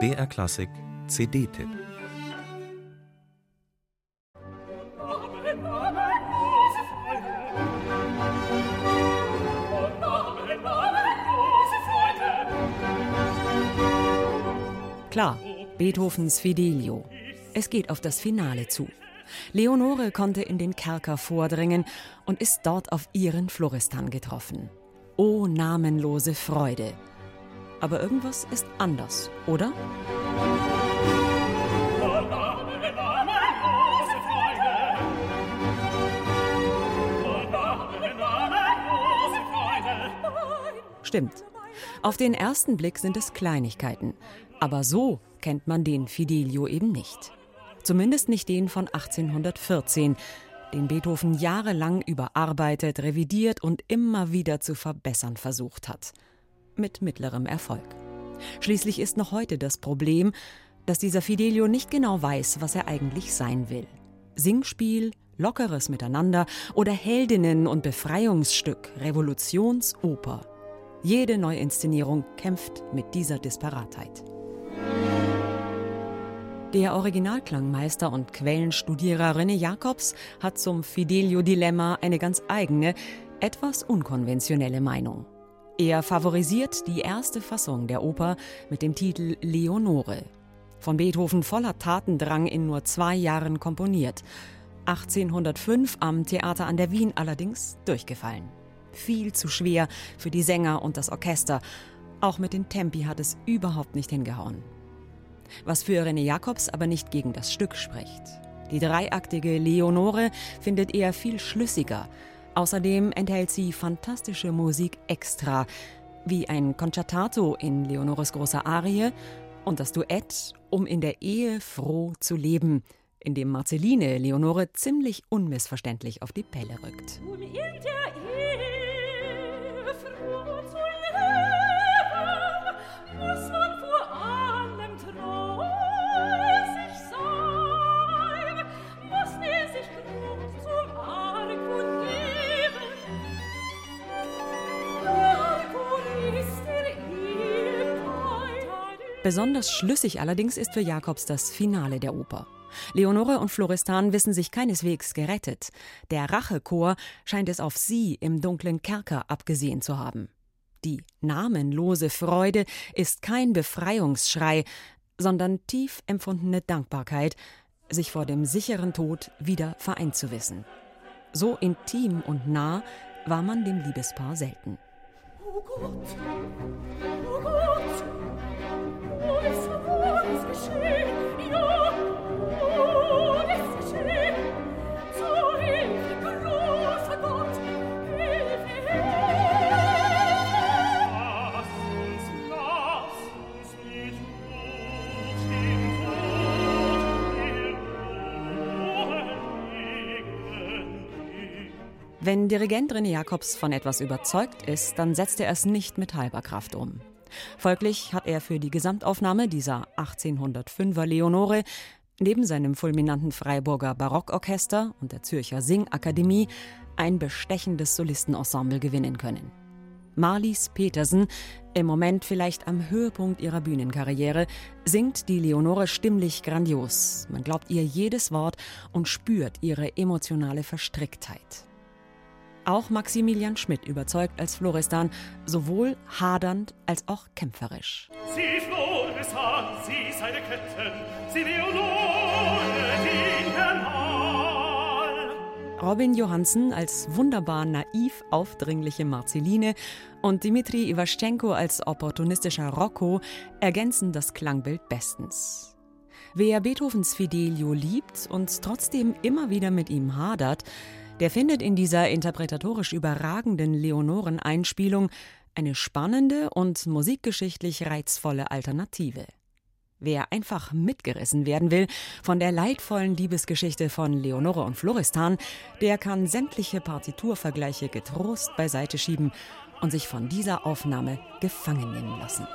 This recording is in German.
BR Klassik CD-Tipp Klar, Beethovens Fidelio. Es geht auf das Finale zu. Leonore konnte in den Kerker vordringen und ist dort auf ihren Floristan getroffen. O namenlose Freude. Aber irgendwas ist anders, oder? Stimmt. Auf den ersten Blick sind es Kleinigkeiten. Aber so kennt man den Fidelio eben nicht. Zumindest nicht den von 1814, den Beethoven jahrelang überarbeitet, revidiert und immer wieder zu verbessern versucht hat. Mit mittlerem Erfolg. Schließlich ist noch heute das Problem, dass dieser Fidelio nicht genau weiß, was er eigentlich sein will. Singspiel, lockeres Miteinander oder Heldinnen- und Befreiungsstück, Revolutionsoper. Jede Neuinszenierung kämpft mit dieser Disparatheit. Der Originalklangmeister und Quellenstudierer René Jacobs hat zum Fidelio-Dilemma eine ganz eigene, etwas unkonventionelle Meinung. Er favorisiert die erste Fassung der Oper mit dem Titel Leonore. Von Beethoven voller Tatendrang in nur zwei Jahren komponiert. 1805 am Theater an der Wien allerdings durchgefallen. Viel zu schwer für die Sänger und das Orchester. Auch mit den Tempi hat es überhaupt nicht hingehauen was für René Jacobs aber nicht gegen das Stück spricht. Die dreiaktige Leonore findet er viel schlüssiger. Außerdem enthält sie fantastische Musik extra, wie ein Concertato in Leonores großer Arie und das Duett Um in der Ehe froh zu leben, in dem Marceline Leonore ziemlich unmissverständlich auf die Pelle rückt. Um in der Besonders schlüssig allerdings ist für Jakobs das Finale der Oper. Leonore und Florestan wissen sich keineswegs gerettet. Der Rachechor scheint es auf sie im dunklen Kerker abgesehen zu haben. Die namenlose Freude ist kein Befreiungsschrei, sondern tief empfundene Dankbarkeit, sich vor dem sicheren Tod wieder vereint zu wissen. So intim und nah war man dem Liebespaar selten. Oh Gott, Wenn Dirigent René Jacobs von etwas überzeugt ist, dann setzt er es nicht mit halber Kraft um. Folglich hat er für die Gesamtaufnahme dieser 1805er Leonore neben seinem fulminanten Freiburger Barockorchester und der Zürcher Singakademie ein bestechendes Solistenensemble gewinnen können. Marlies Petersen, im Moment vielleicht am Höhepunkt ihrer Bühnenkarriere, singt die Leonore stimmlich grandios. Man glaubt ihr jedes Wort und spürt ihre emotionale Verstricktheit. Auch Maximilian Schmidt überzeugt als Florestan, sowohl hadernd als auch kämpferisch. Sie Florestan, sie seine Ketten, sie Leonore, die Robin Johansen als wunderbar naiv aufdringliche Marceline und Dimitri Iwaschenko als opportunistischer Rocco ergänzen das Klangbild bestens. Wer Beethovens Fidelio liebt und trotzdem immer wieder mit ihm hadert, der findet in dieser interpretatorisch überragenden Leonoren-Einspielung eine spannende und musikgeschichtlich reizvolle Alternative. Wer einfach mitgerissen werden will von der leidvollen Liebesgeschichte von Leonore und Floristan, der kann sämtliche Partiturvergleiche getrost beiseite schieben und sich von dieser Aufnahme gefangen nehmen lassen.